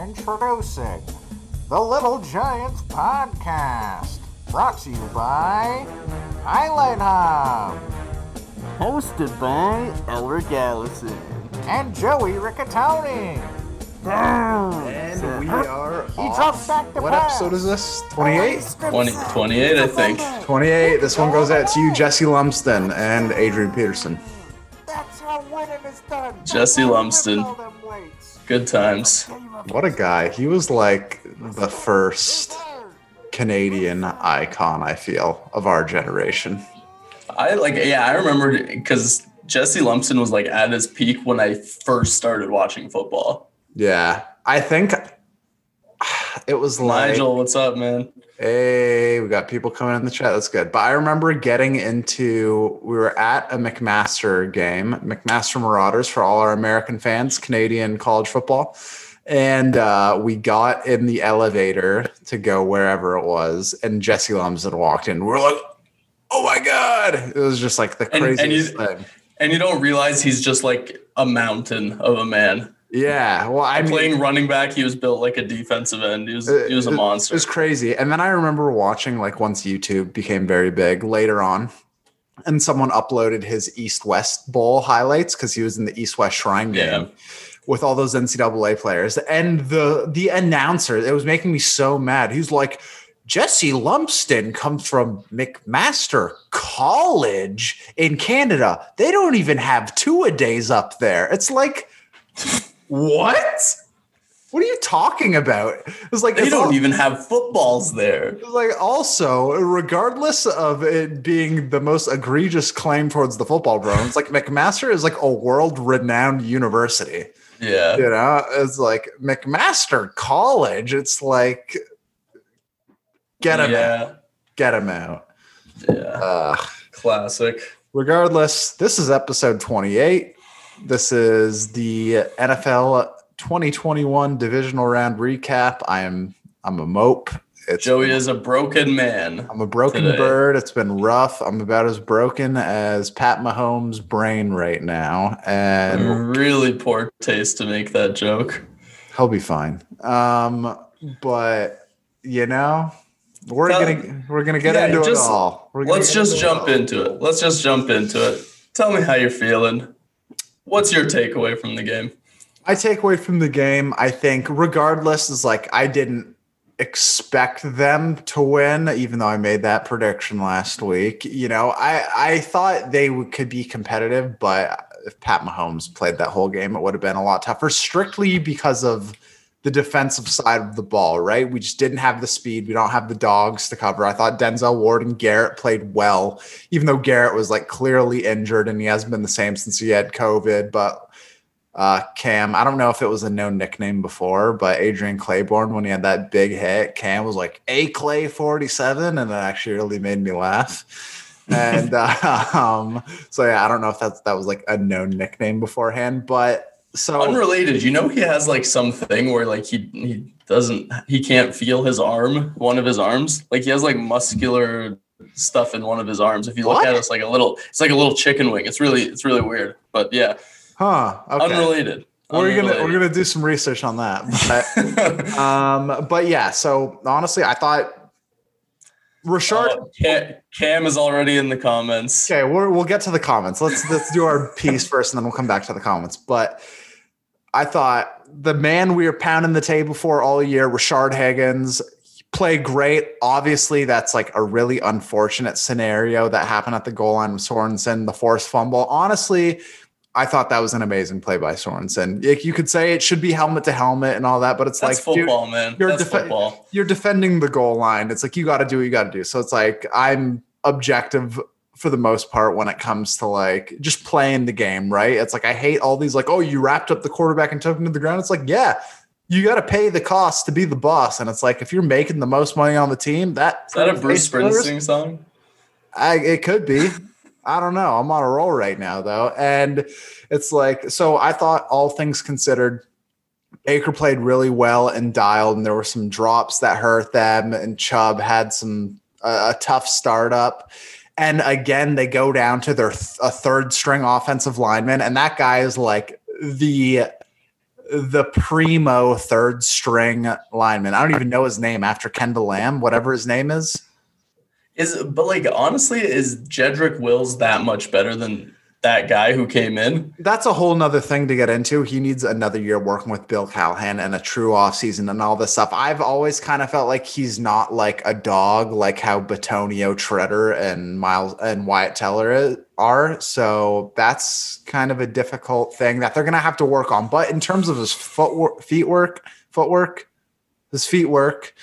Introducing the Little Giants Podcast, brought to you by Highlight Hub Hosted by Elric Allison. and Joey Riccatoni. And we are Each off. up back to What pass. episode is this? 28? 20, 28, I think. 28. This one goes out to you, Jesse Lumsden and Adrian Peterson. That's how winning is done. Jesse Lumsden. All them weights. Good times. What a guy. He was like the first Canadian icon, I feel, of our generation. I like, yeah, I remember because Jesse Lumsden was like at his peak when I first started watching football. Yeah. I think it was like. Nigel, what's up, man? Hey, we got people coming in the chat. That's good. But I remember getting into, we were at a McMaster game, McMaster Marauders for all our American fans, Canadian college football. And uh, we got in the elevator to go wherever it was. And Jesse Lumsden walked in. We're like, oh my God. It was just like the And- and craziest you- thing. And you don't realize he's just like a mountain of a man. Yeah. Well, I mean, Playing running back, he was built like a defensive end. He was uh, he was a monster. It was crazy. And then I remember watching like once YouTube became very big later on, and someone uploaded his East West Bowl highlights because he was in the East West Shrine game Yeah. with all those NCAA players. And the the announcer, it was making me so mad. He's like, Jesse Lumsden comes from McMaster College in Canada. They don't even have two a days up there. It's like, what? What are you talking about? It's like they it's don't all- even have footballs there. like also, regardless of it being the most egregious claim towards the football bro, it's like McMaster is like a world-renowned university. Yeah. You know, it's like McMaster College. It's like get him out, get him out. Yeah. Uh, Classic. regardless, this is episode 28. This is the NFL 2021 divisional round recap. I am I'm a mope. It's Joey is a broken man. I'm a broken today. bird. It's been rough. I'm about as broken as Pat Mahomes' brain right now, and Really poor taste to make that joke. he'll be fine. Um, but you know, we're Tell- gonna we're gonna get Yeah, into just- it all. We're Let's just jump all. into it. Let's just jump into it. Tell me how you're feeling. What's your takeaway from the game? My takeaway from the game. I think, regardless, is like I didn't expect them to win, even though I made that prediction last week. You know, I I thought they could be competitive, but if Pat Mahomes played that whole game, it would have been a lot tougher. Strictly because of the defensive side of the ball, right? We just didn't have the speed. We don't have the dogs to cover. I thought Denzel Ward and Garrett played well, even though Garrett was like clearly injured and he hasn't been the same since he had COVID. But uh, Cam, I don't know if it was a known nickname before, but Adrian Clayborn, when he had that big hit, Cam was like A Clay 47, and that actually really made me laugh. And uh, um, so yeah, I don't know if that's that was like a known nickname beforehand, but so Unrelated, you know he has like something where like he he doesn't he can't feel his arm, one of his arms. Like he has like muscular stuff in one of his arms. If you look What? at it, it's like a little it's like a little chicken wing. It's really it's really weird. But yeah, huh? Okay. unrelated. We're gonna we're gonna do some research on that. But, um, but yeah, so honestly, I thought Rashard. Oh, Cam, Cam is already in the comments. Okay, we're, we'll get to the comments. Let's let's do our piece first, and then we'll come back to the comments. But I thought the man we were pounding the table for all year, Rashard Higgins, played great. Obviously, that's like a really unfortunate scenario that happened at the goal line with Sorensen, the forced fumble. Honestly, I thought that was an amazing play by Sorensen. Like, You could say it should be helmet to helmet and all that, but it's That's like dude, football, man. you're football. you're defending the goal line. It's like you got to do what you got to do. So it's like I'm objective for the most part when it comes to like just playing the game, right? It's like I hate all these like, oh, you wrapped up the quarterback and took him to the ground. It's like, yeah, you got to pay the cost to be the boss. And it's like if you're making the most money on the team, that Is that a Bruce Springsteen song? I, it could be. I don't know. I'm on a roll right now, though. And it's like, so I thought, all things considered, Baker played really well and dialed, and there were some drops that hurt them. And Chubb had some uh, a tough startup. And again, they go down to their th- a third string offensive lineman, and that guy is like the the primo third string lineman. I don't even know his name after Kendall Lamm, whatever his name is. Is but like honestly, is Jedrick Wills that much better than that guy who came in? That's a whole nother thing to get into. He needs another year working with Bill Callahan and a true offseason and all this stuff. I've always kind of felt like he's not like a dog, like how Bitonio Tretter and Miles and Wyatt Teller are. So that's kind of a difficult thing that they're gonna have to work on. But in terms of his footwork, feet work, footwork, his feet work,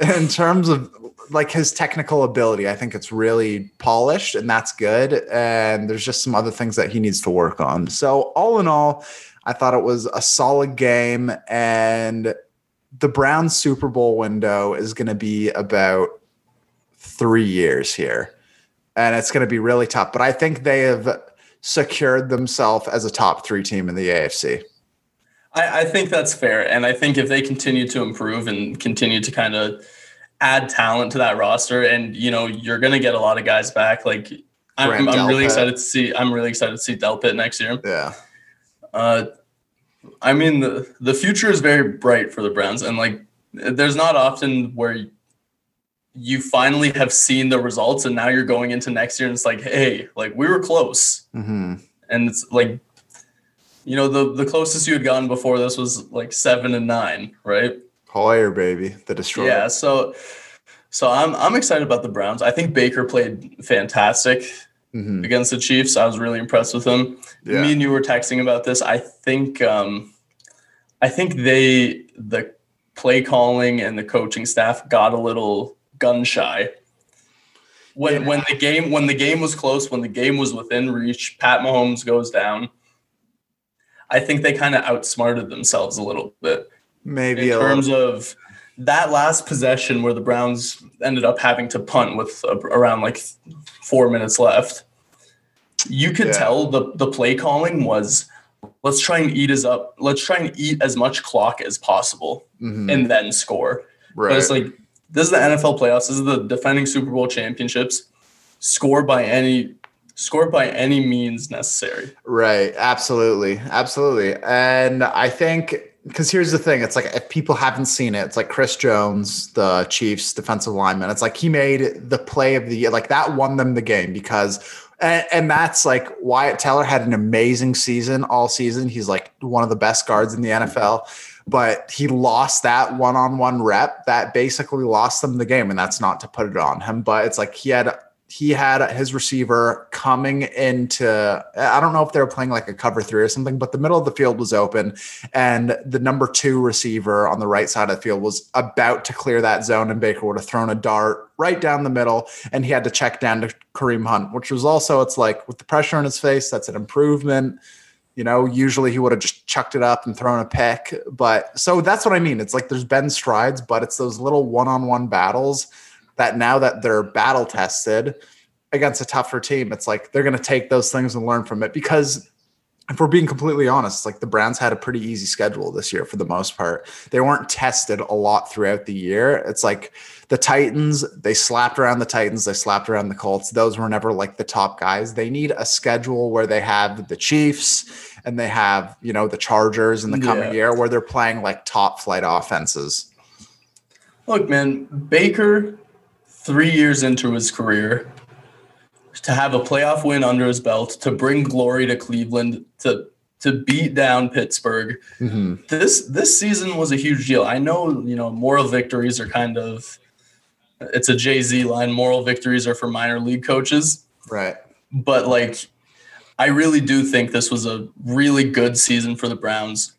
in terms of like his technical ability, I think it's really polished and that's good. And there's just some other things that he needs to work on. So, all in all, I thought it was a solid game. And the Browns Super Bowl window is going to be about three years here. And it's going to be really tough. But I think they have secured themselves as a top three team in the AFC. I, I think that's fair. And I think if they continue to improve and continue to kind of add talent to that roster, and you know, you're gonna get a lot of guys back. Like I'm, I'm really excited to see. I'm really excited to see Delpit next year. Yeah. Uh, I mean the the future is very bright for the Browns, and like there's not often where you finally have seen the results, and now you're going into next year, and it's like, hey, like we were close, mm-hmm. and it's like. You know the the closest you had gotten before this was like seven and nine, right? Hoyer, baby, the destroyer. Yeah, so so I'm I'm excited about the Browns. I think Baker played fantastic mm-hmm. against the Chiefs. I was really impressed with him. Yeah. Me and you were texting about this. I think um, I think they the play calling and the coaching staff got a little gun shy. When yeah. when the game when the game was close, when the game was within reach, Pat Mahomes goes down. I think they kind of outsmarted themselves a little bit. Maybe in terms of that last possession where the Browns ended up having to punt with around like four minutes left. You could yeah. tell the the play calling was let's try and eat as up let's try and eat as much clock as possible mm-hmm. and then score. Right. But it's like this is the NFL playoffs. This is the defending Super Bowl championships. Score by any score by any means necessary. Right. Absolutely. Absolutely. And I think because here's the thing it's like if people haven't seen it it's like chris jones the chiefs defensive lineman it's like he made the play of the year like that won them the game because and, and, that's like wyatt teller had an amazing season all season he's like one of the best guards in the nfl but he lost that one-on-one rep that basically lost them the game and that's not to put it on him but it's like he had he had his receiver coming into I don't know if they were playing like a cover three or something, but the middle of the field was open, and the number two receiver on the right side of the field was about to clear that zone, and Baker would have thrown a dart right down the middle, and he had to check down to Kareem Hunt, which was also it's like with the pressure on his face, that's an improvement. You know, usually he would have just chucked it up and thrown a pick, but so that's what I mean. It's like there's been strides, but it's those little one-on-one battles that now that they're battle tested against a tougher team, it's like they're going to take those things and learn from it. Because if we're being completely honest, like the Browns had a pretty easy schedule this year for the most part. They weren't tested a lot throughout the year. It's like the Titans, they slapped around the Titans, they slapped around the Colts. Those were never like the top guys. They need a schedule where they have the Chiefs and they have, you know, the Chargers in the coming yeah. year where they're playing like top flight offenses. Look, man, Baker three years into his career, to have a playoff win under his belt, to bring glory to Cleveland, to to beat down Pittsburgh. Mm-hmm. This this season was a huge deal. I know, you know, moral victories are kind of it's a Jay-Z line, moral victories are for minor league coaches. Right. But like I really do think this was a really good season for the Browns.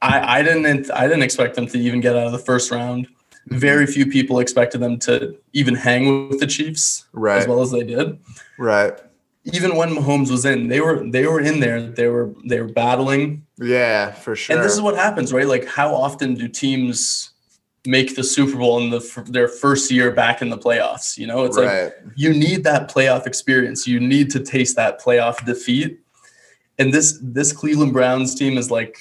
I, I didn't I didn't expect them to even get out of the first round. Mm-hmm. Very few people expected them to even hang with the Chiefs right. as well as they did. Right. Even when Mahomes was in, they were they were in there. They were they were battling. Yeah, for sure. And this is what happens, right? Like, how often do teams make the Super Bowl in the their first year back in the playoffs? You know, it's right. like you need that playoff experience. You need to taste that playoff defeat. And this this Cleveland Browns team is like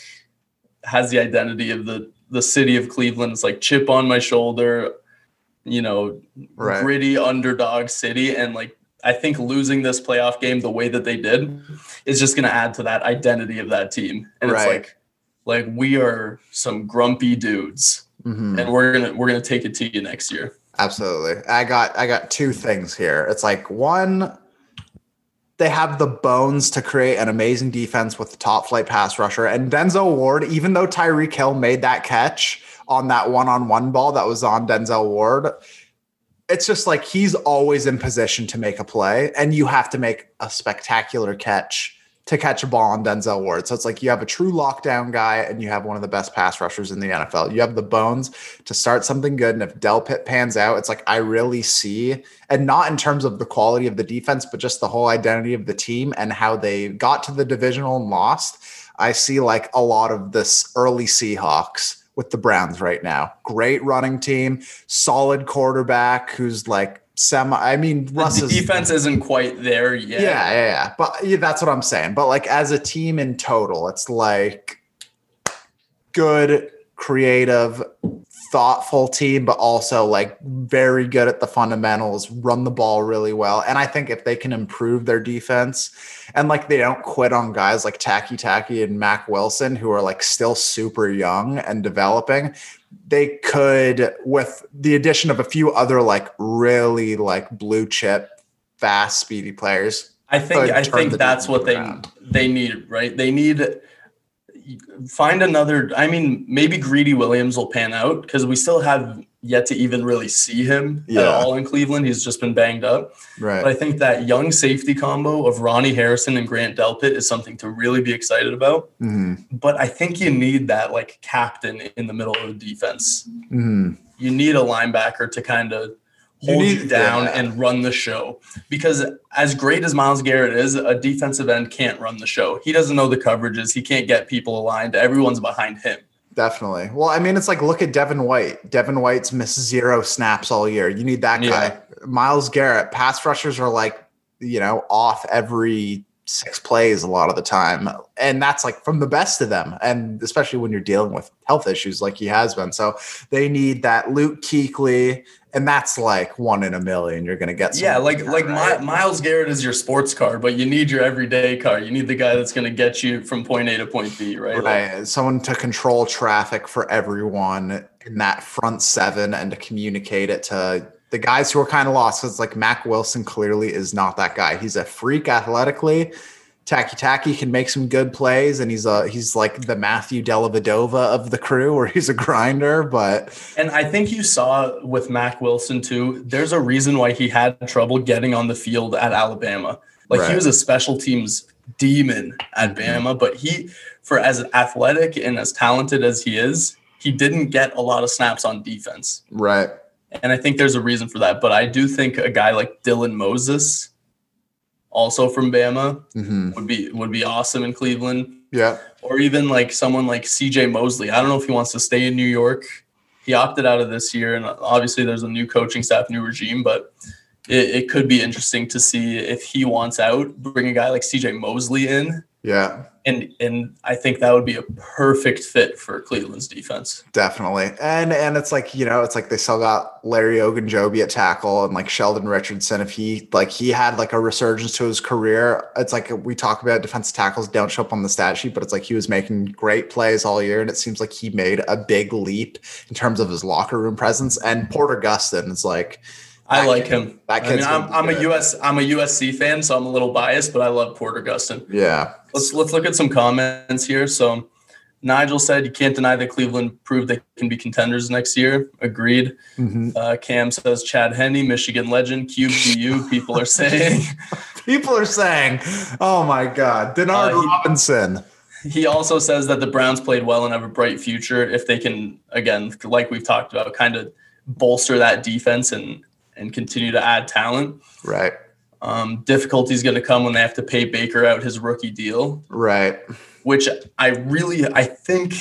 has the identity of the the city of Cleveland. It's like chip on my shoulder, you know, right. gritty underdog city. And like, I think losing this playoff game the way that they did is just going to add to that identity of that team. And right. it's like, like we are some grumpy dudes, Mhm. and we're gonna we're gonna take it to you next year. Absolutely. I got I got two things here. It's like one they have the bones to create an amazing defense with the top flight pass rusher. And Denzel Ward, even though Tyreek Hill made that catch on that one-on-one ball that was on Denzel Ward, it's just like he's always in position to make a play and you have to make a spectacular catch to catch a ball on Denzel Ward. So it's like you have a true lockdown guy and you have one of the best pass rushers in the NFL. You have the bones to start something good. And if Delpit pans out, it's like I really see, and not in terms of the quality of the defense, but just the whole identity of the team and how they got to the divisional and lost. I see like a lot of this early Seahawks with the Browns right now. Great running team, solid quarterback who's like semi. I mean, Russ defense isn't quite there yet. yeah, yeah, yeah. But yeah, that's what I'm saying. But like as a team in total, it's like good, creative, thoughtful team, but also like very good at the fundamentals, run the ball really well. And I think if they can improve their defense and like they don't quit on guys like Takitaki and Mac Wilson, who are like still super young and developing, they could, with the addition of a few other like really like blue chip, fast, speedy players. I think I think that's what they around. they need, right? They need find another. I mean, maybe Greedy Williams will pan out because we still have yet to even really see him at all in Cleveland. He's just been banged up. Right. But I think that young safety combo of Ronnie Harrison and Grant Delpit is something to really be excited about. Mhm. But I think you need that like captain in the middle of the defense. Mhm. You need a linebacker to kind of hold you, need- down and run the show. Because as great as Myles Garrett is, a defensive end can't run the show. He doesn't know the coverages. He can't get people aligned. Everyone's behind him. Definitely. Well, I mean, it's like look at Devin White. Devin White's missed zero snaps all year. You need that guy. Yeah. Myles Garrett. Pass rushers are like, you know, off every six plays a lot of the time. And that's like from the best of them. And especially when you're dealing with health issues like he has been. So they need that Luke Kuechly. And that's like one in a million. You're gonna get yeah, like like right? Mi- Myles Garrett is your sports car, but you need your everyday car. You need the guy that's going to get you from point A to point B, right? Like, Right. Someone to control traffic for everyone in that front seven and to communicate it to the guys who are kind of lost. Because like Mac Wilson clearly is not that guy. He's a freak athletically. Takitaki can make some good plays, and he's a he's like the Matthew Dellavedova of the crew, where he's a grinder. But And I think you saw with Mac Wilson too, there's a reason why he had trouble getting on the field at Alabama. Like he was a special teams demon at mm-hmm. Bama, but he, for as athletic and as talented as he is, he didn't get a lot of snaps on defense. right, And I think there's a reason for that. But I do think a guy like Dylan Moses, also from Bama, hmm would be would be awesome in Cleveland yeah, or even like someone like CJ Mosley. I don't know if he wants to stay in New York. He opted out of this year, and obviously there's a new coaching staff, new regime, but it, it could be interesting to see if he wants out, bring a guy like CJ Mosley in. yeah. And and I think that would be a perfect fit for Cleveland's defense. Definitely. And and it's like, you know, it's like they still got Larry Ogunjobi at tackle and like Sheldon Richardson. If he like he had like a resurgence to his career, it's like we talk about defensive tackles don't show up on the stat sheet, but it's like he was making great plays all year. And it seems like he made a big leap in terms of his locker room presence. And Porter Gustin is like I like him. that I mean, I'm, I'm a. US I'm a USC fan, so I'm a little biased, but I love Porter Gustin. yeah. Let's let's look at some comments here. So Nigel said you can't deny that Cleveland proved they can be contenders next year. Agreed. Mhm. Uh, Cam says Chad Henne, Michigan legend, QBU. People are saying People are saying, oh my God, Denard Uh, he- Robinson. he also says that the Browns played well and have a bright future if they can again, like we've talked about, kind of bolster that defense and and continue to add talent. Right. Um, difficulty is going to come when they have to pay Baker out his rookie deal. Right. which I really I think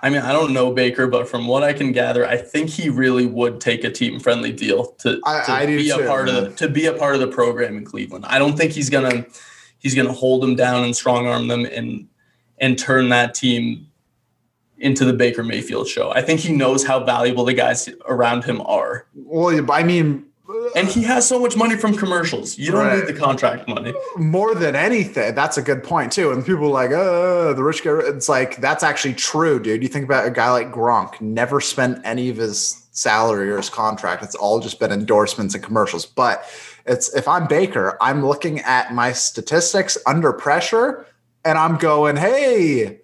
I mean I don't know Baker, but from what I can gather, I think he really would take a team friendly deal to, I- to I be too, a part of man. to be a part of the program in Cleveland. I don't think he's gonna he's gonna hold them down and strong arm them and and turn that team into the Baker Mayfield show. I think he knows how valuable the guys around him are. Well, I mean, uh, and he has so much money from commercials. You don't right. need the contract money. More than anything, that's a good point too. And people are like, "Oh, the rich guy." It's like that's actually true, dude. You think about a guy like Gronk, never spent any of his salary or his contract. It's all just been endorsements and commercials. But it's if I'm Baker, I'm looking at my statistics under pressure, and I'm going, "Hey."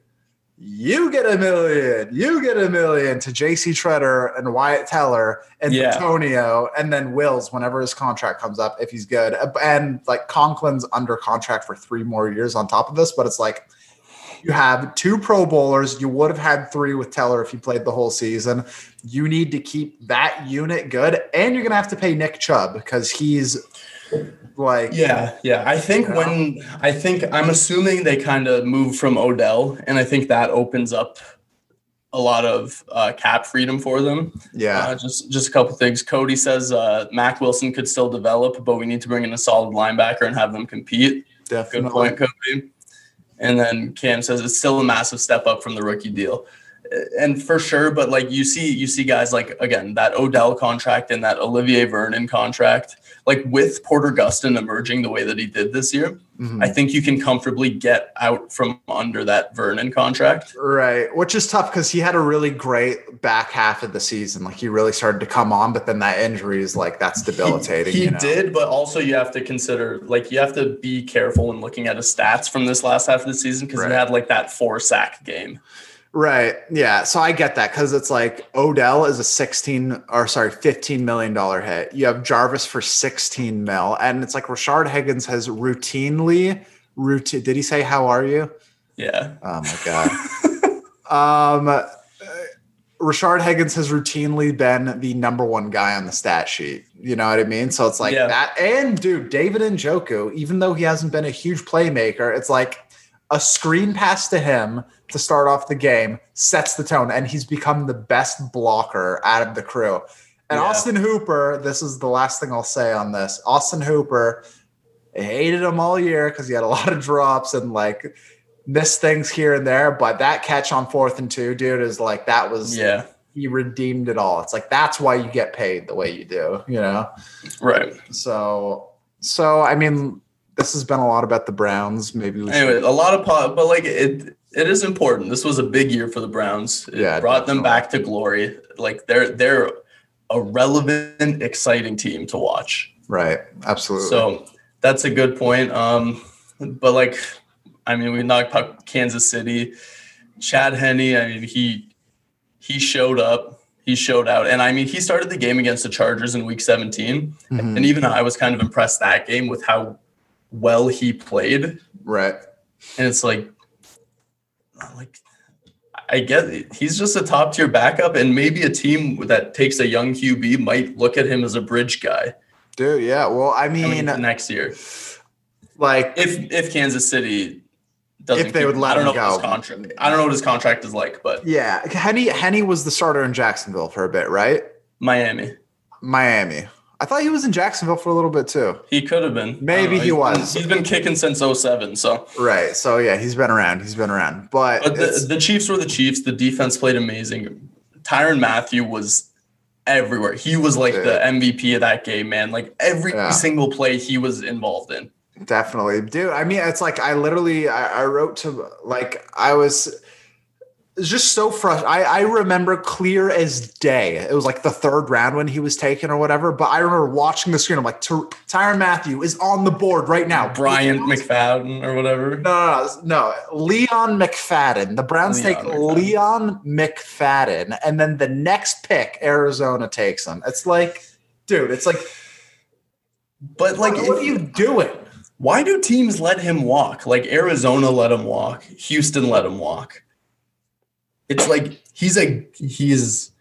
You get a million, you get a million to JC Tretter and Wyatt Teller and yeah. Antonio, and then Wills whenever his contract comes up, if he's good. And like Conklin's under contract for three more years on top of this, but it's like you have two Pro Bowlers. You would have had three with Teller if you played the whole season. You need to keep that unit good, and you're gonna have to pay Nick Chubb because he's like yeah yeah. I think you know? when i think i'm assuming they kind of move from odell and i think that opens up a lot of uh, cap freedom for them. Yeah. Uh, just just a couple things. Cody says uh, mack wilson could still develop but we need to bring in a solid linebacker and have them compete. Definitely. good point cody. And then cam says it's still a massive step up from the rookie deal. And for sure but like you see you see guys like again that odell contract and that olivier vernon contract like with Porter Gustin emerging the way that he did this year, mm-hmm. I think you can comfortably get out from under that Vernon contract. Right. Which is tough because he had a really great back half of the season. Like he really started to come on, but then that injury is like that's debilitating. He, he you know? did, but also you have to consider like you have to be careful when looking at his stats from this last half of the season because right. he had like that four sack game. Right. Yeah. So I get that because it's like Odell is a 16 or sorry, 15 million dollar hit. You have Jarvis for 16 mil. And it's like Rashard Higgins has routinely routine. Did he say how are you? Yeah. Oh my God. um uh, Rashard Higgins has routinely been the number one guy on the stat sheet. You know what I mean? So it's like yeah. that. And dude, David and Njoku, even though he hasn't been a huge playmaker, it's like a screen pass to him to start off the game sets the tone, and he's become the best blocker out of the crew. And yeah. Austin Hooper, this is the last thing I'll say on this. Austin Hooper, I hated him all year because he had a lot of drops and like missed things here and there. But that catch on fourth and two, dude, is like that was yeah. He redeemed it all. It's like that's why you get paid the way you do, you know? Right. So so I mean, this has been a lot about the Browns. Maybe we anyway, should. a lot of pot, but like it it is important. This was a big year for the Browns. It yeah, brought them back to glory. Like they're they're a relevant, exciting team to watch. Right. Absolutely. So that's a good point. Um, but like, I mean, we knocked out Kansas City. Chad Henne, I mean, he he showed up. He showed out. And I mean, he started the game against the Chargers in week 17. Mm-hmm. And even I was kind of impressed that game with how well he played. Right. And it's like like I get it. he's just a top tier backup, and maybe a team that takes a young QB might look at him as a bridge guy. Dude, yeah. Well, I mean, uh, next year, like if if Kansas City doesn't, if they keep, would let I don't him know go. His contract, I don't know what his contract is like, but yeah, Henny Henne was the starter in Jacksonville for a bit, right? Miami, Miami. I thought he was in Jacksonville for a little bit too. He could have been. Maybe he was. He's been kicking since 07, so. Right. So yeah, he's been around. He's been around. But, but the, the Chiefs were the Chiefs. The defense played amazing. Tyrann Mathieu was everywhere. He was like the MVP of that game, man. Like every yeah. single play he was involved in. Definitely. Dude, I mean, it's like I literally I, I wrote to like I was it's just so frustrating. I, remember clear as day. It was like the third round when he was taken or whatever. But I remember watching the screen. I'm like, Tyrann Mathieu is on the board right now. Bryant McFadden or whatever. No, no, no. Leon McFadden. The Browns Leon take McFadden. Leon McFadden. And then the next pick, Arizona takes him. It's like, dude, it's like, but like, what, what are you doing? Why do teams let him walk? Like Arizona let him walk, Houston let him walk it's like he's a he's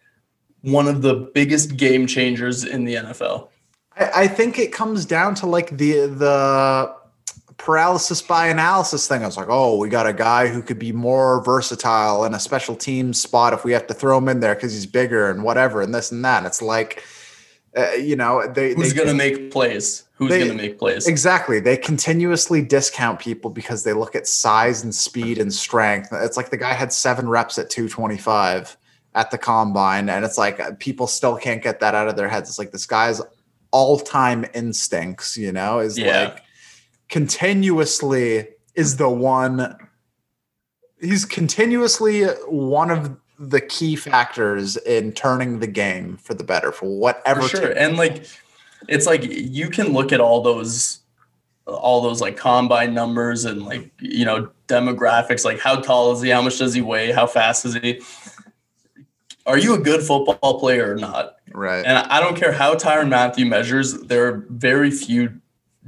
one of the biggest game changers in the NFL. I, I think it comes down to like the the paralysis by analysis thing. I was like, oh, we got a guy who could be more versatile in a special team spot if we have to throw him in there because he's bigger and whatever and this and that. It's like, uh, you know, they who's going to make plays? Who's going to make plays? Exactly. They continuously discount people because they look at size and speed and strength. It's like the guy had seven reps at 225 at the combine, and it's like uh, people still can't get that out of their heads. It's like this guy's all-time instincts, you know, is Yeah. like continuously is the one he's continuously one of the key factors in turning the game for the better for whatever for sure team. and like it's like you can look at all those all those like combine numbers and like you know demographics like how tall is he how much does he weigh how fast is he are you a good football player or not right. and i don't care how tyrann mathieu measures there are very few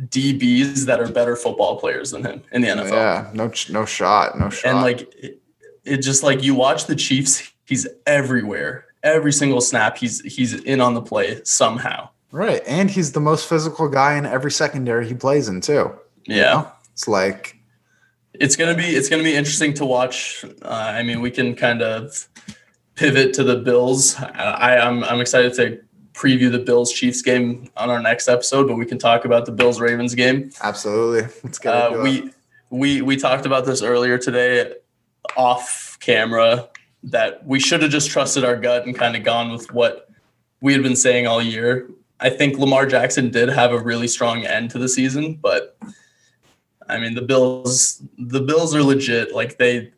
dbs that are better football players than him in the nfl Yeah, no no shot, no shot. and like it, it just like you watch the Chiefs, he's everywhere. Every single snap, he's he's in on the play somehow. Right, and he's the most physical guy in every secondary he plays in too. Yeah, It's like it's gonna be it's gonna be interesting to watch. Uh, I mean, we can kind of pivot to the Bills. I, I'm I'm excited to preview the Bills Chiefs game on our next episode, but we can talk about the Bills Ravens game. absolutely. Let's get Uh, it. we we we talked about this earlier today off camera that we should have just trusted our gut and kind of gone with what we had been saying all year. I think Lamar Jackson did have a really strong end to the season, but I mean the Bills the Bills are legit. Like they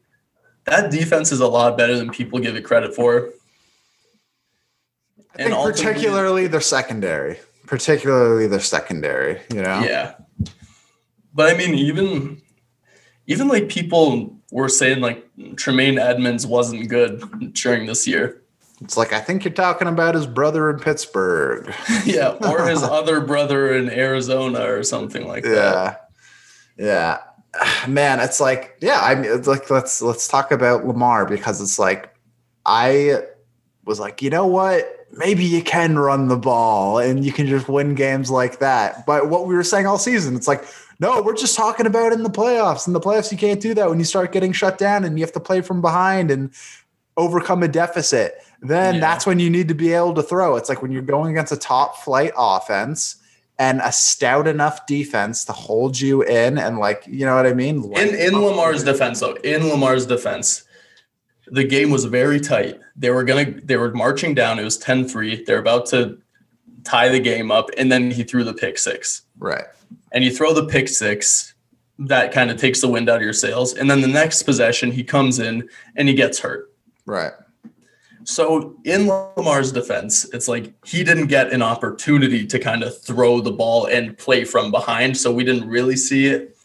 that defense is a lot better than people give it credit for. I think particularly their secondary, particularly their secondary. You know, Yeah. But I mean, even even like people were saying like Tremaine Edmunds wasn't good during this year. It's like I think you're talking about his brother in Pittsburgh. yeah, or his other brother in Arizona or something like that. Yeah, yeah, man. It's like yeah. I mean, it's like let's let's talk about Lamar because it's like I was like, you know what? Maybe you can run the ball and you can just win games like that. But what we were saying all season, it's like, no, we're just talking about in the playoffs. In the playoffs, you can't do that when you start getting shut down and you have to play from behind and overcome a deficit. Then Yeah. that's when you need to be able to throw. It's like when you're going against a top flight offense and a stout enough defense to hold you in and like, you know what I mean? Like, In in oh. Lamar's defense, though, in Lamar's defense, the game was very tight. They were gonna they were marching down. It was 10-3. They're about to tie the game up, and then he threw the pick six. right. and you throw the pick six, that kind of takes the wind out of your sails. And then the next possession, he comes in and he gets hurt. Right. So in Lamar's defense, it's like he didn't get an opportunity to kind of throw the ball and play from behind. So we didn't really see it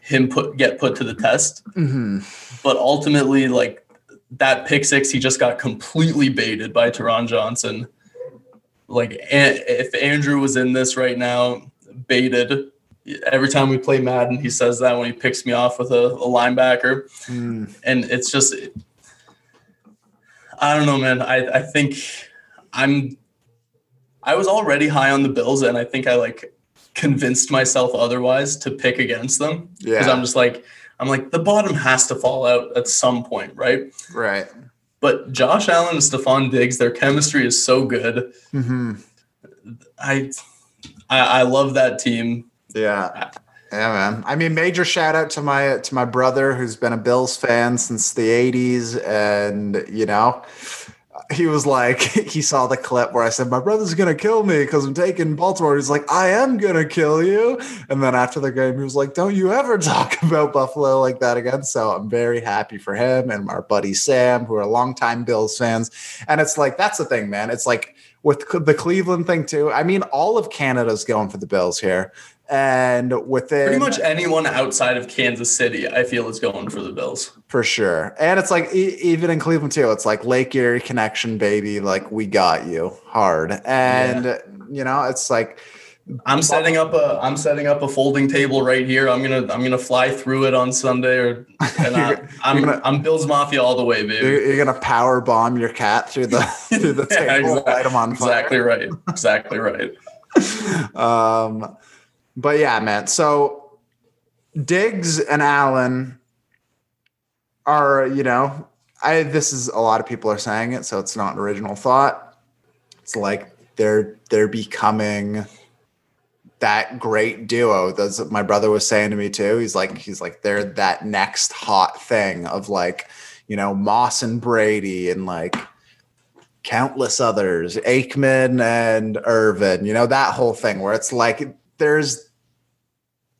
him put get put to the test. hmm But ultimately, like that pick six, he just got completely baited by Taron Johnson. Like if Andrew was in this right now, baited. Every time we play Madden, he says that when he picks me off with a, a linebacker, Mm. and it's just, I don't know, man. I I think I'm, I was already high on the Bills, and I think I like convinced myself otherwise to pick against them Yeah. because I'm just like I'm like the bottom has to fall out at some point, right? Right. But Josh Allen and Stefon Diggs, their chemistry is so good. Mm-hmm. I I, I love that team. Yeah. Yeah, man. I mean, major shout out to my to my brother who's been a Bills fan since the '80s, and you know, he was like, he saw the clip where I said, "My brother's gonna kill me because I'm taking Baltimore." He's like, "I am gonna kill you," and then after the game, he was like, "Don't you ever talk about Buffalo like that again." So I'm very happy for him and our buddy Sam, who are longtime Bills fans, and it's like that's the thing, man. It's like with the Cleveland thing too. I mean, all of Canada's going for the Bills here. And within Pretty much anyone outside of Kansas City, I feel is going for the Bills. for sure. And it's like e- even in Cleveland too. It's like Lake Erie connection, baby. Like we got you hard. And you know, it's like I'm setting up a I'm setting up a folding table right here. I'm gonna I'm gonna fly through it on Sunday, or and I, You're- I'm gonna- I'm Bills Mafia all the way, baby. you're, you're gonna power bomb your cat through the through the Yeah, table, exactly- light him on fire. Exactly right. Exactly right. um, but yeah, man. So Diggs and Allen are, you know, I this is a lot of people are saying it, so it's not an original thought. It's like they're they're becoming that great duo. That's what my brother was saying to me too. He's like, he's like, they're that next hot thing of like, you know, Moss and Brady and like countless others, Aikman and Irvin, you know, that whole thing where it's like there's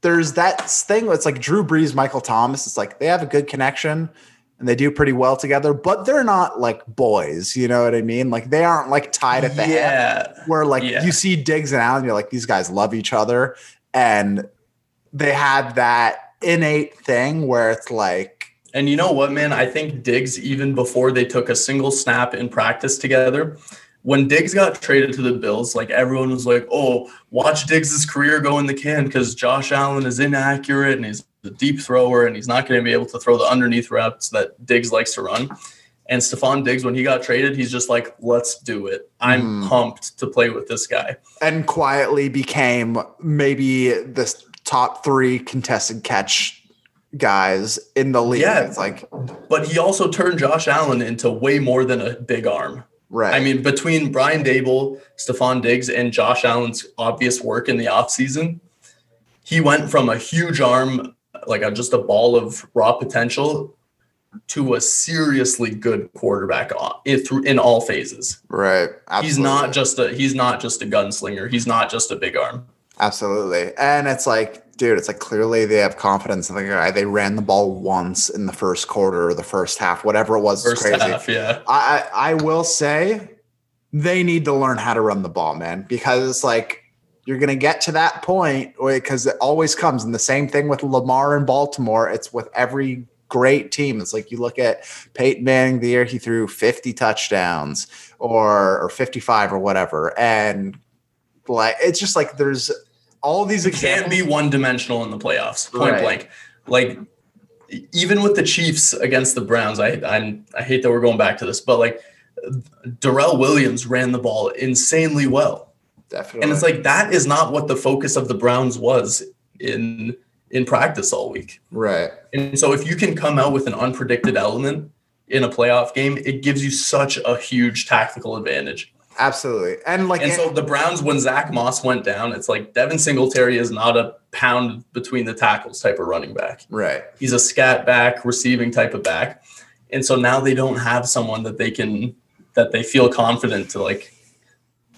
there's that thing it's like Drew Brees, Michael Thomas. It's like they have a good connection and they do pretty well together, but they're not like boys. You know what I mean? Like they aren't like tied at the yeah. hip. Where like Yeah. you see Diggs and Allen, you're like these guys love each other, and they had that innate thing where it's like And you know what, man? I think Diggs, even before they took a single snap in practice together, when Diggs got traded to the Bills, like everyone was like, oh, watch Diggs' career go in the can because Josh Allen is inaccurate and he's a deep thrower and he's not going to be able to throw the underneath routes that Diggs likes to run. And Stefon Diggs, when he got traded, he's just like, let's do it. I'm Mhm. pumped to play with this guy. and quietly became maybe the top three contested catch guys in the league. Yeah. It's like But he also turned Josh Allen into way more than a big arm. Right. I mean, between Brian Daboll, Stefon Diggs, and Josh Allen's obvious work in the offseason, he went from a huge arm, like a, just a ball of raw potential, to a seriously good quarterback uh, in, through in all phases. right. He's not just a he's not just a gunslinger. He's not just a big arm. Absolutely. And it's like, dude, it's like clearly they have confidence in the guy. They ran the ball once in the first quarter or the first half, whatever it was. First crazy. half, yeah. I, I I will say they need to learn how to run the ball, man, because it's like you're gonna get to that point because it always comes. And the same thing with Lamar in Baltimore. It's with every great team. It's like you look at Peyton Manning the year he threw 50 touchdowns or or 55 or whatever. And like it's just like there's all these You can't be one dimensional in the playoffs. Point Right. blank. Like even with the Chiefs against the Browns, I I I hate that we're going back to this, but like Darrel Williams ran the ball insanely well. Definitely. And it's like that is not what the focus of the Browns was in in practice all week. right. And so if you can come out with an unpredicted element in a playoff game, it gives you such a huge tactical advantage. Absolutely. And like And so the Browns, when Zach Moss went down, it's like Devin Singletary is not a pound between the tackles type of running back. right. He's a scat back, receiving type of back. And so now they don't have someone that they can that they feel confident to like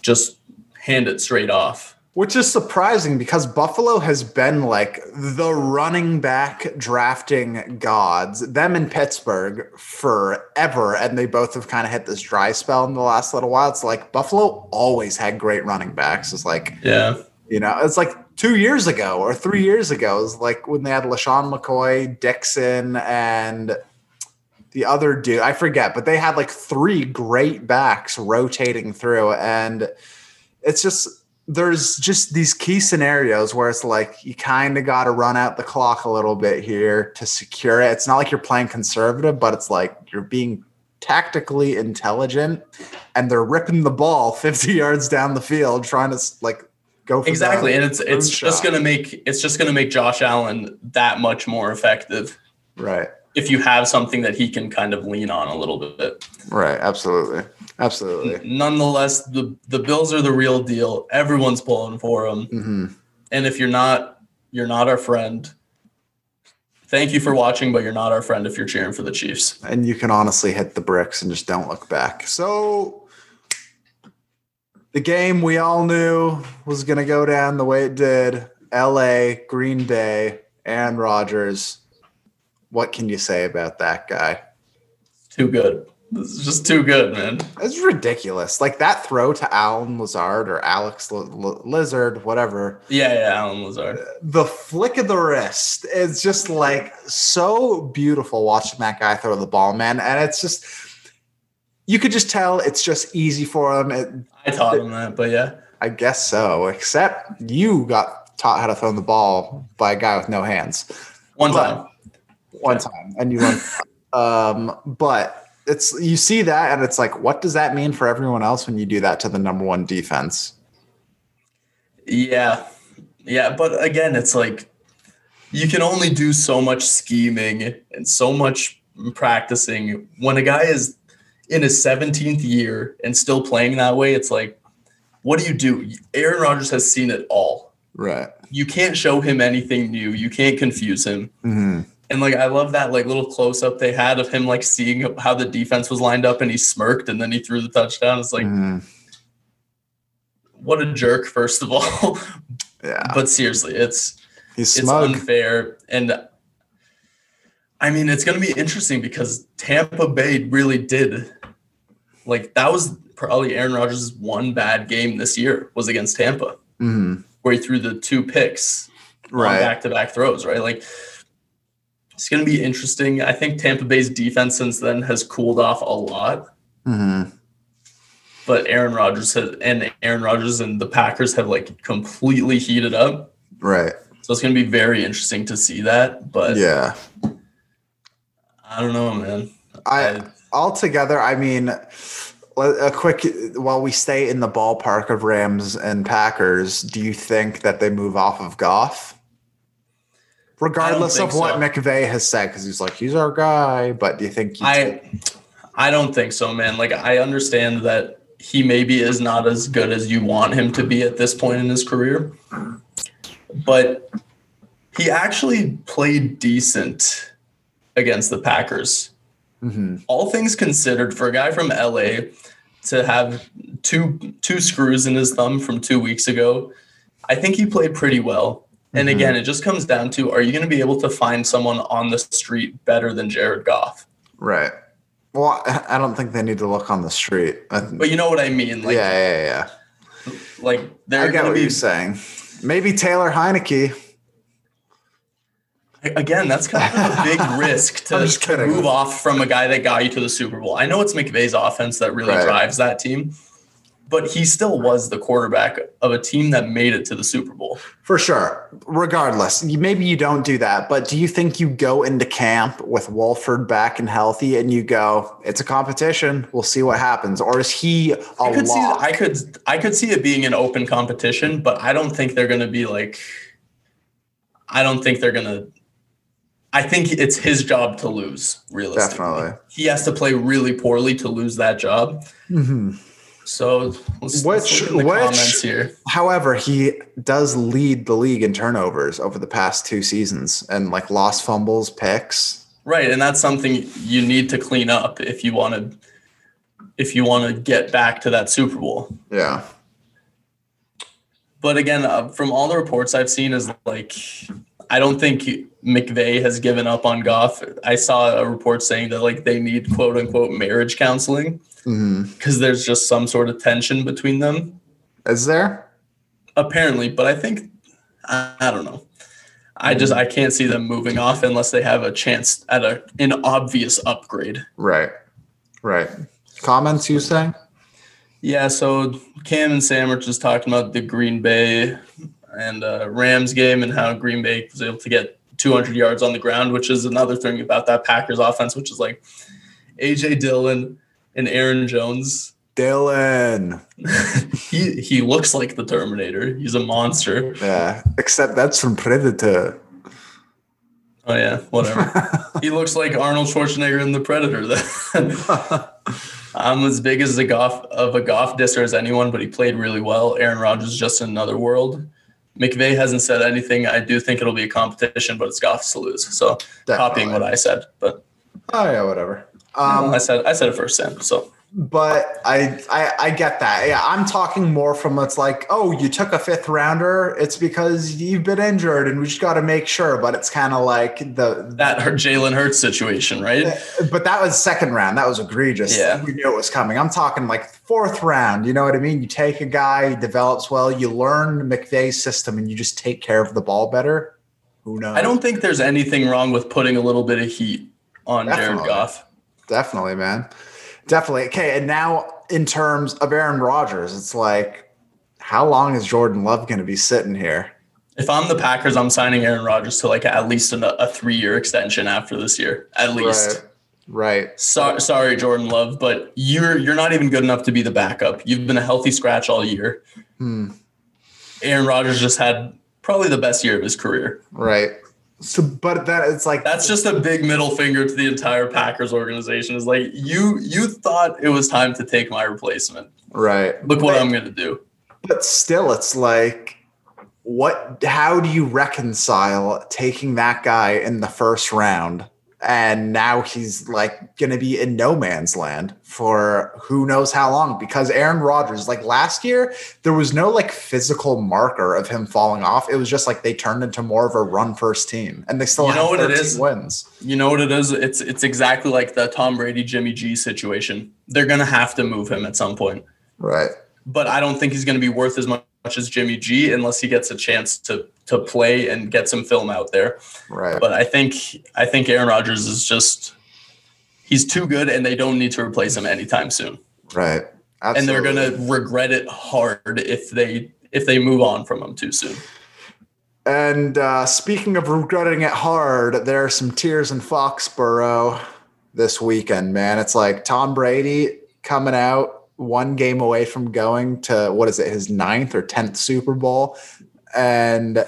just hand it straight off. Which is surprising because Buffalo has been like the running back drafting gods, them in Pittsburgh forever. And they both have kind of hit this dry spell in the last little while. It's like Buffalo always had great running backs. It's like, Yeah. you know, it's like two years ago or three years ago. It was like when they had LeSean McCoy, Dixon, and the other dude, I forget, but they had like three great backs rotating through. And it's just, there's just these key scenarios where it's like you kind of got to run out the clock a little bit here to secure it. It's not like you're playing conservative, but it's like you're being tactically intelligent and they're ripping the ball 50 yards down the field trying to like go for Exactly. And it's it's shot. just gonna make it's just gonna make Josh Allen that much more effective right if you have something that he can kind of lean on a little bit. right absolutely absolutely Nonetheless, the the Bills are the real deal. Everyone's pulling for them. hmm And if you're not, you're not our friend. Thank you for watching, but you're not our friend if you're cheering for the Chiefs. and you can honestly hit the bricks and just don't look back so the game we all knew was going to go down the way it did la green bay and rodgers what can you say about that guy Too good. This is just too good, man. It's ridiculous. Like that throw to Allen Lazard or Alex L- L- Lizard, whatever. Yeah, yeah, Allen Lazard. Uh, the flick of the wrist is just like so beautiful watching that guy throw the ball, man. And it's just, you could just tell it's just easy for him. It, I taught him that, but yeah. I guess so, except you got taught how to throw the ball by a guy with no hands One But- time. One time and you learned. um, but it's, you see that and it's like, what does that mean for everyone else when you do that to the number one defense? Yeah. Yeah, but again, it's like you can only do so much scheming and so much practicing when a guy is in his 17th year and still playing that way. It's like, what do you do? Aaron Rodgers has seen it all. Right. You can't show him anything new. You can't confuse him. hmm And like I love that like little close up they had of him like seeing how the defense was lined up and he smirked and then he threw the touchdown. It's like Mhm. what a jerk, first of all. Yeah. but seriously, it's He's it's smug. unfair. And I mean, it's going to be interesting because Tampa Bay really did like that was probably Aaron Rodgers' one bad game this year was against Tampa, Mhm. where he threw the two picks Right. back to back throws, right? Like it's going to be interesting. I think Tampa Bay's defense since then has cooled off a lot, Mhm. but Aaron Rodgers has, and Aaron Rodgers and the Packers have like completely heated up. Right. So it's going to be very interesting to see that. But Yeah. I don't know, man. I altogether, I mean, a quick while we stay in the ballpark of Rams and Packers, do you think that they move off of Goff? Regardless of what so. McVay has said, because he's like, he's our guy. But do you think I I don't think so, man. Like I understand that he maybe is not as good as you want him to be at this point in his career. But he actually played decent against the Packers. Mhm. All things considered, for a guy from LA to have two two screws in his thumb from two weeks ago, I think he played pretty well. And Mhm. again, it just comes down to are you going to be able to find someone on the street better than Jared Goff? right? Well, I I don't think they need to look on the street. But you know what I mean? Like, yeah, yeah, yeah. like I they're get going to what be you're saying. Maybe Taylor Heinicke. again. That's kind of a big risk to, just to move off from a guy that got you to the Super Bowl. I know it's McVay's offense that really Right. drives that team, but he still was the quarterback of a team that made it to the Super Bowl. For sure. Regardless, maybe you don't do that, but do you think you go into camp with Wolford back and healthy and you go, it's a competition, we'll see what happens? Or is he a I could see? I could I could see it being an open competition, but I don't think they're going to be like. I don't think they're going to. I think it's his job to lose. Realistically, Definitely. he has to play really poorly to lose that job. Mhm. So let's, let's Which- the which- comments here. However, he does lead the league in turnovers over the past two seasons and like lost fumbles, picks. Right, and that's something you need to clean up if you want to if you want to get back to that Super Bowl. Yeah. But again, uh, from all the reports I've seen, is like I don't think McVay has given up on Goff. I saw a report saying that like they need quote unquote marriage counseling because there's just some sort of tension between them, Is there? apparently. But I think I, I don't know. I just I can't see them moving off unless they have a chance at a an obvious upgrade. Right. Right. Comments you say? Yeah, so Cam and Sam are just talking about the Green Bay and uh, Rams game and how Green Bay was able to get 200 yards on the ground, which is another thing about that Packers offense, which is like AJ Dillon and Aaron Jones. Dillon. he he looks like the Terminator. He's a monster. Yeah. Except that's from Predator. Oh yeah, whatever. he looks like Arnold Schwarzenegger in The Predator. Then I'm as big as a Goff of a Goff disser as anyone, but he played really well. Aaron Rodgers just in another world. McVay hasn't said anything. I do think it'll be a competition, but it's Goff's to lose. So copying what I said, but Oh yeah, whatever. um, I said I said it first, Sam. So but I, I I get that. Yeah, I'm talking more from it's like, oh, you took a fifth rounder. It's because you've been injured, and we just got to make sure. But it's kind of like the that hurt Jalen Hurts situation, right? But that was second round. That was egregious. Yeah. We knew it was coming. I'm talking like fourth round. You know what I mean? You take a guy, he develops well, you learn McVay's system, and you just take care of the ball better. Who knows? I don't think there's anything wrong with putting a little bit of heat on Jared Goff. Definitely, man. Definitely. Okay. And now, in terms of Aaron Rodgers, it's like, how long is Jordan Love going to be sitting here? If I'm the Packers, I'm signing Aaron Rodgers to like at least a, a three year extension after this year, at least. Right. Right. So, sorry, Jordan Love, but you're you're not even good enough to be the backup. You've been a healthy scratch all year. Hmm. Aaron Rodgers just had probably the best year of his career. Right. So, but that it's like That's just a big middle finger to the entire Packers organization. Is like you you thought it was time to take my replacement. right. Look what But- I'm gonna do. But still, it's like, what how do you reconcile taking that guy in the first round and now he's like going to be in no man's land for who knows how long because Aaron Rodgers like last year there was no like physical marker of him falling off it was just like they turned into more of a run first team and they still You have know what it 13 wins You know what it is? It's it's exactly like the Tom Brady Jimmy G situation. They're gonna have to move him at some point. right But I don't think he's gonna be worth as much as Jimmy G unless he gets a chance to to play and get some film out there. right But I think I think Aaron Rodgers is just he's too good and they don't need to replace him anytime soon. right And they're gonna regret it hard if they if they move on from him too soon. And uh, speaking of regretting it hard, there are some tears in Foxborough this weekend, man. It's like Tom Brady coming out one game away from going to what is it, his ninth or tenth Super Bowl. And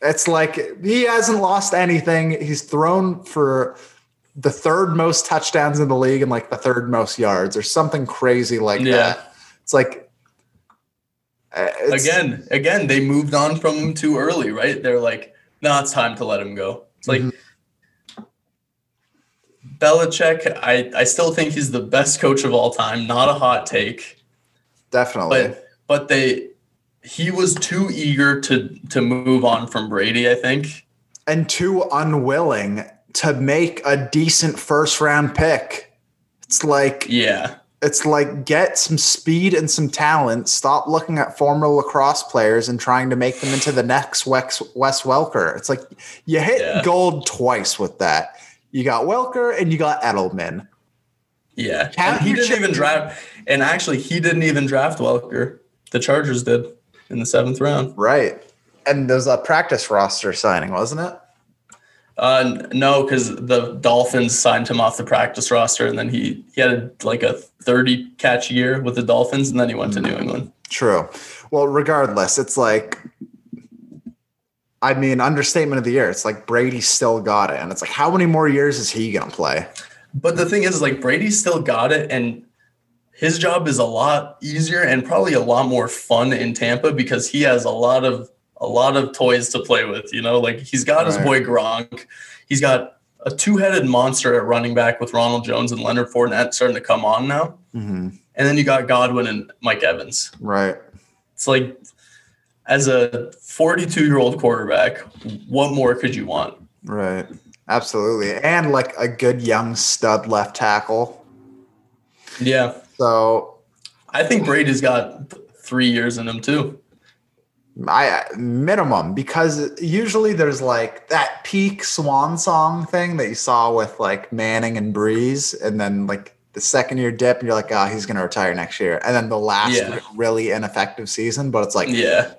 it's like he hasn't lost anything. He's thrown for the third most touchdowns in the league and like the third most yards or something crazy like Yeah. that. It's like uh, it's- again, again, they moved on from him too early, right? They're like, no, it's time to let him go. It's like Belichick, I, I still think he's the best coach of all time. Not a hot take, definitely. but but they he was too eager to to move on from Brady. I think. and too unwilling to make a decent first round pick. It's like Yeah, it's like get some speed and some talent. Stop looking at former lacrosse players and trying to make them into the next Wes, Wes Welker. It's like you hit Yeah. gold twice with that. You got Welker and you got Edelman. yeah. And he didn't even draft. And actually, he didn't even draft Welker. The Chargers did in the seventh round. Right. And there's a practice roster signing, wasn't it? Uh, no, because the Dolphins signed him off the practice roster, and then he he had like a thirty catch year with the Dolphins, and then he went to New England. True. Well, regardless, it's like, I mean, understatement of the year. It's like Brady still got it. And it's like, how many more years is he going to play? But the thing is, like Brady still got it, and his job is a lot easier and probably a lot more fun in Tampa because he has a lot of a lot of toys to play with. You know, like he's got his boy Gronk, he's got a two-headed monster at running back with Ronald Jones and Leonard Fournette starting to come on now, Mm-hmm. and then you got Godwin and Mike Evans. Right. It's like as a 42 year old quarterback, what more could you want? Right. Absolutely. And like a good young stud left tackle. Yeah, So I think Brady's got three years in him too. I minimum because usually there's like that peak swan song thing that you saw with like Manning and Brees, and then like the second year dip, and you're like, oh, he's gonna retire next year, and then the last Yeah. really ineffective season. But it's like Yeah,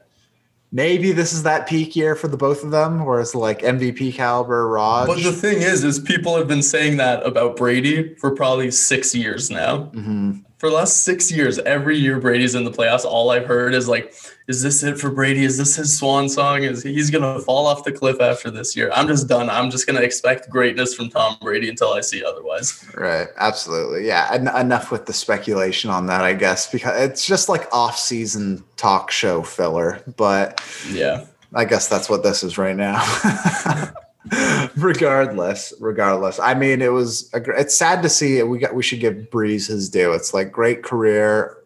maybe this is that peak year for the both of them, where it's like MVP caliber Raj. but the thing is, is people have been saying that about Brady for probably six years now. Mhm. For the last six years, every year Brady's in the playoffs, all I've heard is like, "Is this it for Brady? Is this his swan song? Is he's gonna fall off the cliff after this year?" I'm just done. I'm just gonna expect greatness from Tom Brady until I see otherwise. Right, absolutely, yeah. En- enough with the speculation on that, I guess, because it's just like off-season talk show filler. But Yeah. I guess that's what this is right now. regardless, regardless. I mean, it was. A, it's sad to see. We got. We should give Brees his due. It's like great career.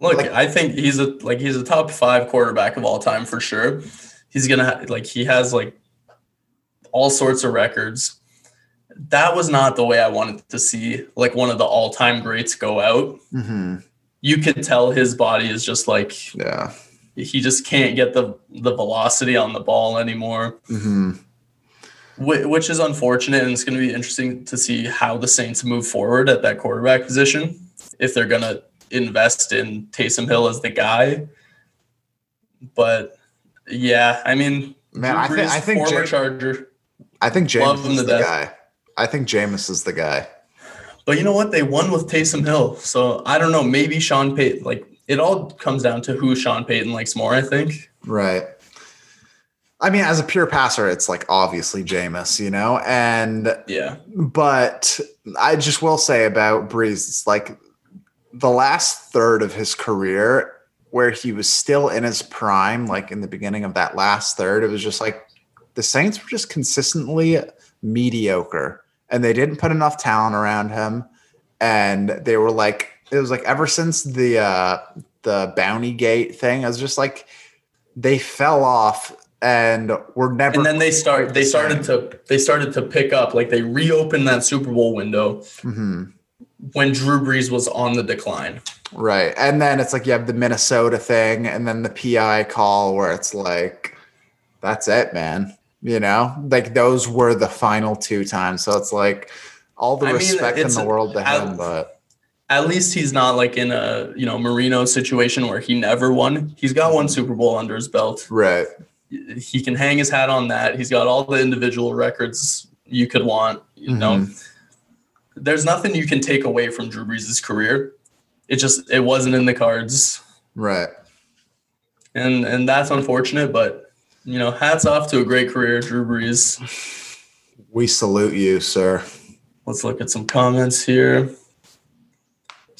Look, Like- I think he's a like he's a top five quarterback of all time for sure. He's gonna ha- like he has like all sorts of records. That was not the way I wanted to see like one of the all time greats go out. hmm You could tell his body is just like Yeah. he just can't get the the velocity on the ball anymore, hmm whi- which is unfortunate. And it's going to be interesting to see how the Saints move forward at that quarterback position if they're going to invest in Taysom Hill as the guy. But yeah, I mean, Man, I think. I think. former Charger. I think James is the death. guy. I think Jameis is the guy. But you know what? They won with Taysom Hill. So I don't know. Maybe Sean Payton, like, it all comes down to who Sean Payton likes more, I think. Right. I mean, as a pure passer, it's like obviously Jameis, you know, and Yeah. but I just will say about Brees, it's like the last third of his career where he was still in his prime, like in the beginning of that last third, it was just like the Saints were just consistently mediocre and they didn't put enough talent around him. And they were like, it was like ever since the uh the bounty gate thing, I was just like they fell off and we're never and then they start they started to they started to pick up like they reopened that Super Bowl window mm-hmm. when Drew Brees was on the decline. Right. And then it's like you have the Minnesota thing and then the PI call where it's like, that's it, man. You know, like those were the final two times. So it's like all the I respect mean, in the world to him, but at least he's not like in a, you know, Marino situation where he never won. He's got one Super Bowl under his belt. Right. He can hang his hat on that. He's got all the individual records you could want, you mm-hmm. know. There's nothing you can take away from Drew Brees' career it just it wasn't in the cards. Right. And and that's unfortunate, but you know, hats off to a great career, Drew Brees. We salute you, sir. Let's look at some comments here.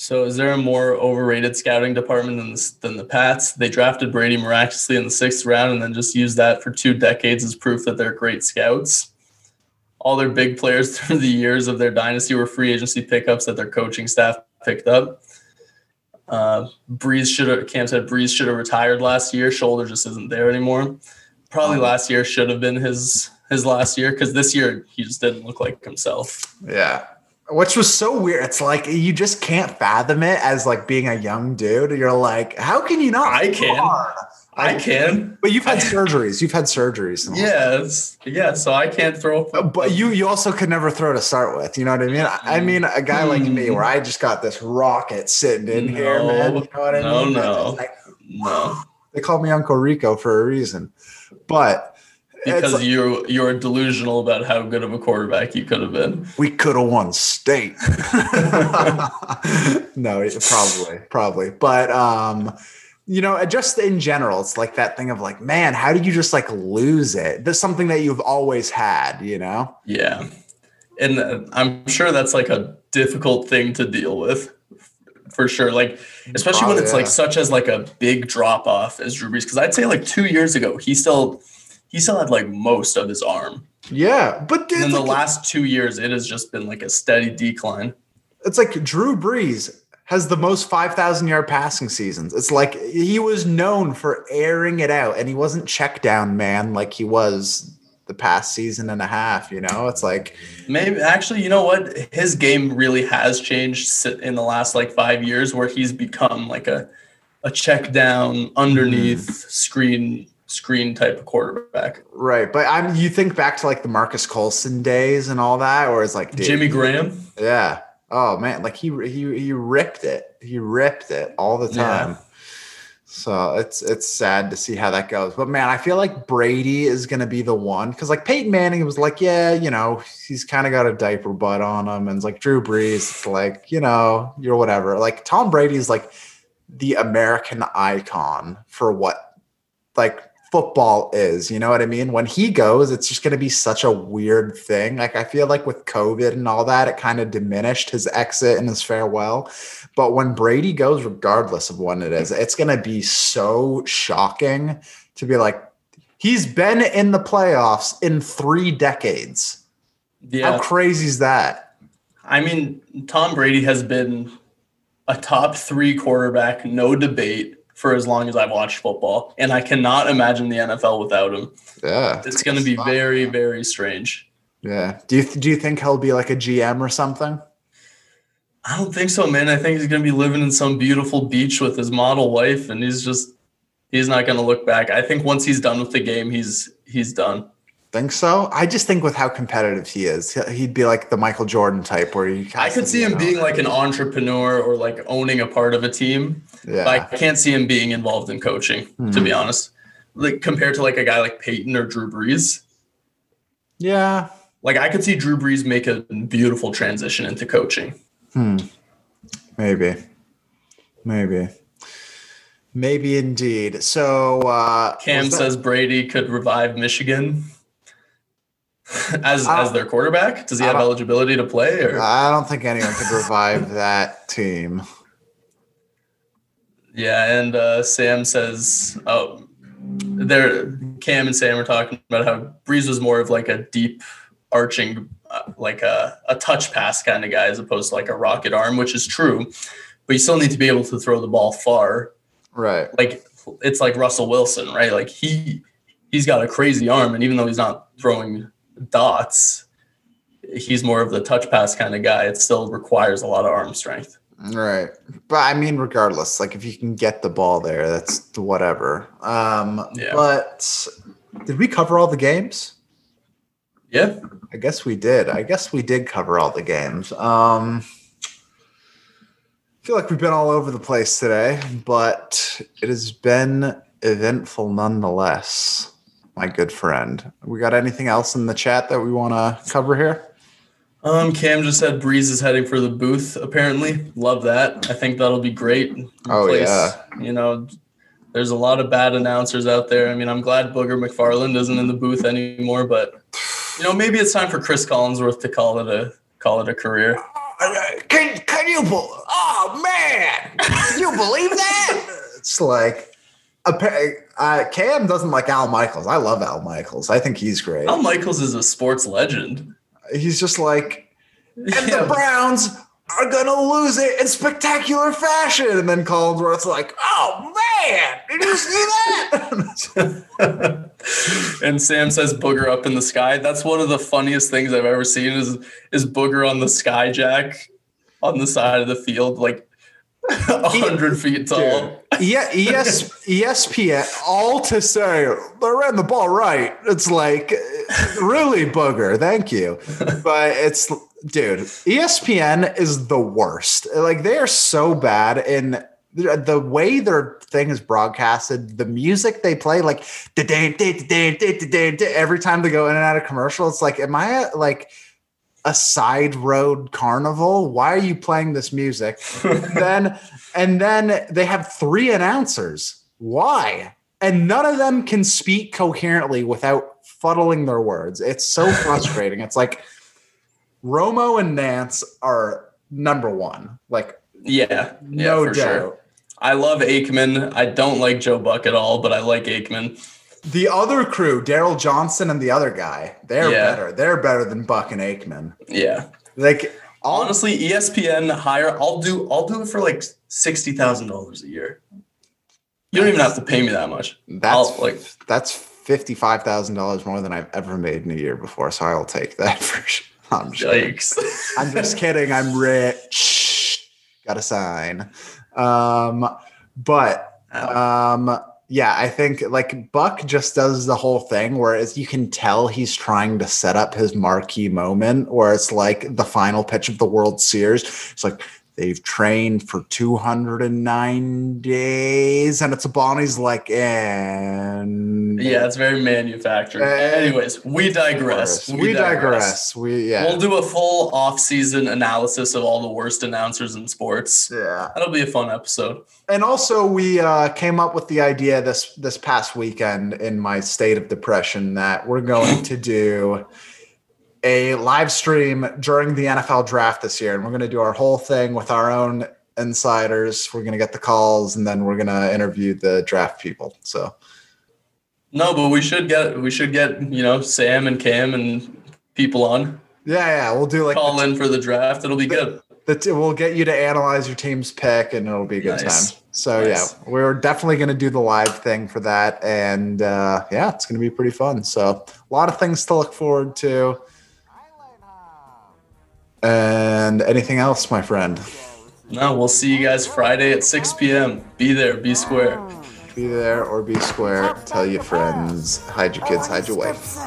So, is there a more overrated scouting department than the, than the Pats? They drafted Brady miraculously in the sixth round and then just used that for two decades as proof that they're great scouts. All their big players through the years of their dynasty were free agency pickups that their coaching staff picked up. Uh, Brees should have. Cam said Brees should have retired last year. Shoulder just isn't there anymore. Probably last year should have been his his last year because this year he just didn't look like himself. Yeah, which was so weird. It's like you just can't fathom it as like being a young dude. You're like, how can you not? I can. Hard? I can. But you've had surgeries. You've had surgeries. Yes. Yeah. So I can't throw. But you you also could never throw to start with. You know what I mean? I mm-hmm. mean, a guy like me, where mm-hmm. I just got this rocket sitting in no, here, man. You know what I no, mean? No, like, no. They call me Uncle Rico for a reason, but because like, you you're delusional about how good of a quarterback you could have been. We could have won state. no, probably, probably, but um you know, just in general, it's like that thing of like, man, how did you just like lose it? That's something that you've always had, you know? Yeah. And uh, I'm sure that's like a difficult thing to deal with for sure. Like, especially when it's yeah. like such as like a big drop off as Drew Brees. Cause I'd say like two years ago, he still, he still had like most of his arm. Yeah. But in like, the last two years, it has just been like a steady decline. It's like Drew Brees has the most 5,000 yard passing seasons. It's like he was known for airing it out and he wasn't check down man like he was the past season and a half, you know? It's like maybe actually, you know what? His game really has changed in the last like 5 years where he's become like a a check down underneath mm. screen screen type of quarterback. Right. But I'm you think back to like the Marques Colston days and all that or it's like dude, Jimmy Graham? Yeah. Oh man, like he he he ripped it. He ripped it all the time. Yeah. So it's it's sad to see how that goes. But man, I feel like Brady is gonna be the one because like Peyton Manning was like, yeah, you know, he's kind of got a diaper butt on him, and it's like Drew Brees, it's like you know, you're whatever. Like Tom Brady is like the American icon for what like football is. You know what I mean? When he goes, it's just going to be such a weird thing. Like, I feel like with COVID and all that, it kind of diminished his exit and his farewell. But when Brady goes, regardless of when it is, it's going to be so shocking to be like, he's been in the playoffs in three decades. Yeah. How crazy is that? I mean, Tom Brady has been a top three quarterback, no debate for as long as I've watched football, and I cannot imagine the NFL without him. Yeah, it's going to be very, very strange. Yeah. Do you do you think he'll be like a GM or something? I don't think so, man. I think he's going to be living in some beautiful beach with his model wife, and he's just he's not going to look back. I think once he's done with the game, he's he's done. Think so? I just think with how competitive he is, he'd be like the Michael Jordan type, where you. I could see him being like an entrepreneur or like owning a part of a team. Yeah. I can't see him being involved in coaching, mm-hmm. to be hmm. honest. Like compared to like a guy like Peyton or Drew Brees. Yeah. Like I could see Drew Brees make a beautiful transition into coaching. Hmm. Maybe. Maybe. Maybe indeed. So uh Cam says Brady could revive Michigan. as as their quarterback? Does he have eligibility to play? Or I don't think anyone could revive that team. Yeah, and uh, Sam says, "Oh, there." Cam and Sam are talking about how Brees was more of like a deep arching, uh, like a, a touch pass kind of guy, as opposed to like a rocket arm, which is true. But you still need to be able to throw the ball far. Right. Like it's like Russell Wilson, right? Like he he's got a crazy arm, and even though he's not throwing dots, he's more of the touch pass kind of guy. It still requires a lot of arm strength. Right. But I mean, regardless, like if you can get the ball there, that's whatever. Um, Yeah. But did we cover all the games? Yeah. I guess we did. I guess we did cover all the games. Um, I feel like we've been all over the place today, but it has been eventful nonetheless, my good friend. We got anything else in the chat that we want to cover here? Um, Cam just said Brees is heading for the booth. Apparently, love that. I think that'll be great. Oh, yeah. You know, there's a lot of bad announcers out there. I mean, I'm glad Booger McFarland isn't in the booth anymore, but you know, maybe it's time for Cris Collinsworth to call it a call it a career. Can can you? bel Oh man, can you believe that? it's like, appa- uh, Cam doesn't like Al Michaels. I love Al Michaels. I think he's great. Al Michaels is a sports legend. He's just like, and Yeah. the Browns are gonna lose it in spectacular fashion. And then Collinsworth's like, oh man, did you see that? and Sam says booger up in the sky. That's one of the funniest things I've ever seen is is booger on the skyjack on the side of the field, like hundred feet tall. yeah, ES, ESPN, all to say they ran the ball right. It's like really booger. Thank you, but it's dude. ESPN is the worst. Like they are so bad in the way their thing is broadcasted. The music they play, like every time they go in and out of commercial, it's like, am I like? A side road carnival? Why are you playing this music? And then and then they have three announcers. Why? And none of them can speak coherently without fuddling their words. It's so frustrating. It's like romo and nance are number one. Like Yeah, yeah, no for doubt sure. I love Aikman. I don't like Joe Buck at all, but I like Aikman. The other crew daryl johnston and the other guy they're Yeah. better they're better than buck and aikman Yeah. like all Honestly, ESPN hire. I'll do. I'll do it for like sixty thousand dollars a year. You don't even have to pay me that much. That's I'll, like that's fifty five thousand dollars more than I've ever made in a year before, so I'll take that for sure. I'm just. I'm just kidding. I'm rich. Got a sign. Um, but um, yeah, I think like Buck just does the whole thing whereas you can tell he's trying to set up his marquee moment, where it's like the final pitch of the World Series. It's like they've trained for 209 days, and it's a Bonnie's like, and Yeah, it's very manufactured. Uh, Anyways, we digress. We, digress. We yeah. We'll do a full off-season analysis of all the worst announcers in sports. yeah. That'll be a fun episode. And also, we uh, came up with the idea this this past weekend in my state of depression that we're going to do a live stream during the NFL draft this year, and we're going to do our whole thing with our own insiders. We're going to get the calls, and then we're going to interview the draft people. So No, but we should get we should get you know Sam and Cam and people on yeah, yeah, we'll do like call in for the draft. It'll be good. the we'll get you to analyze your team's pick, and it'll be a good Nice. time. So Nice. yeah, we're definitely going to do the live thing for that, and uh, yeah, it's going to be pretty fun. So a lot of things to look forward to. And anything else, my friend? No, we'll see you guys Friday at 6 p.m. Be there, be square. Be there or be square. Tell your friends. Hide your kids. Hide your wife.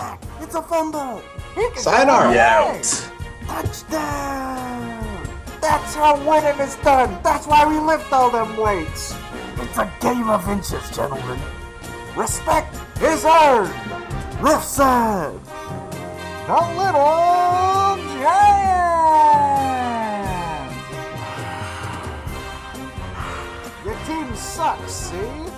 It's a fumble. He can Sayonara. Yeah. Touchdown. That's how winning is done. That's why we lift all them weights. It's a game of inches, gentlemen. Respect is earned. Listen. The little giant. Your team sucks, see?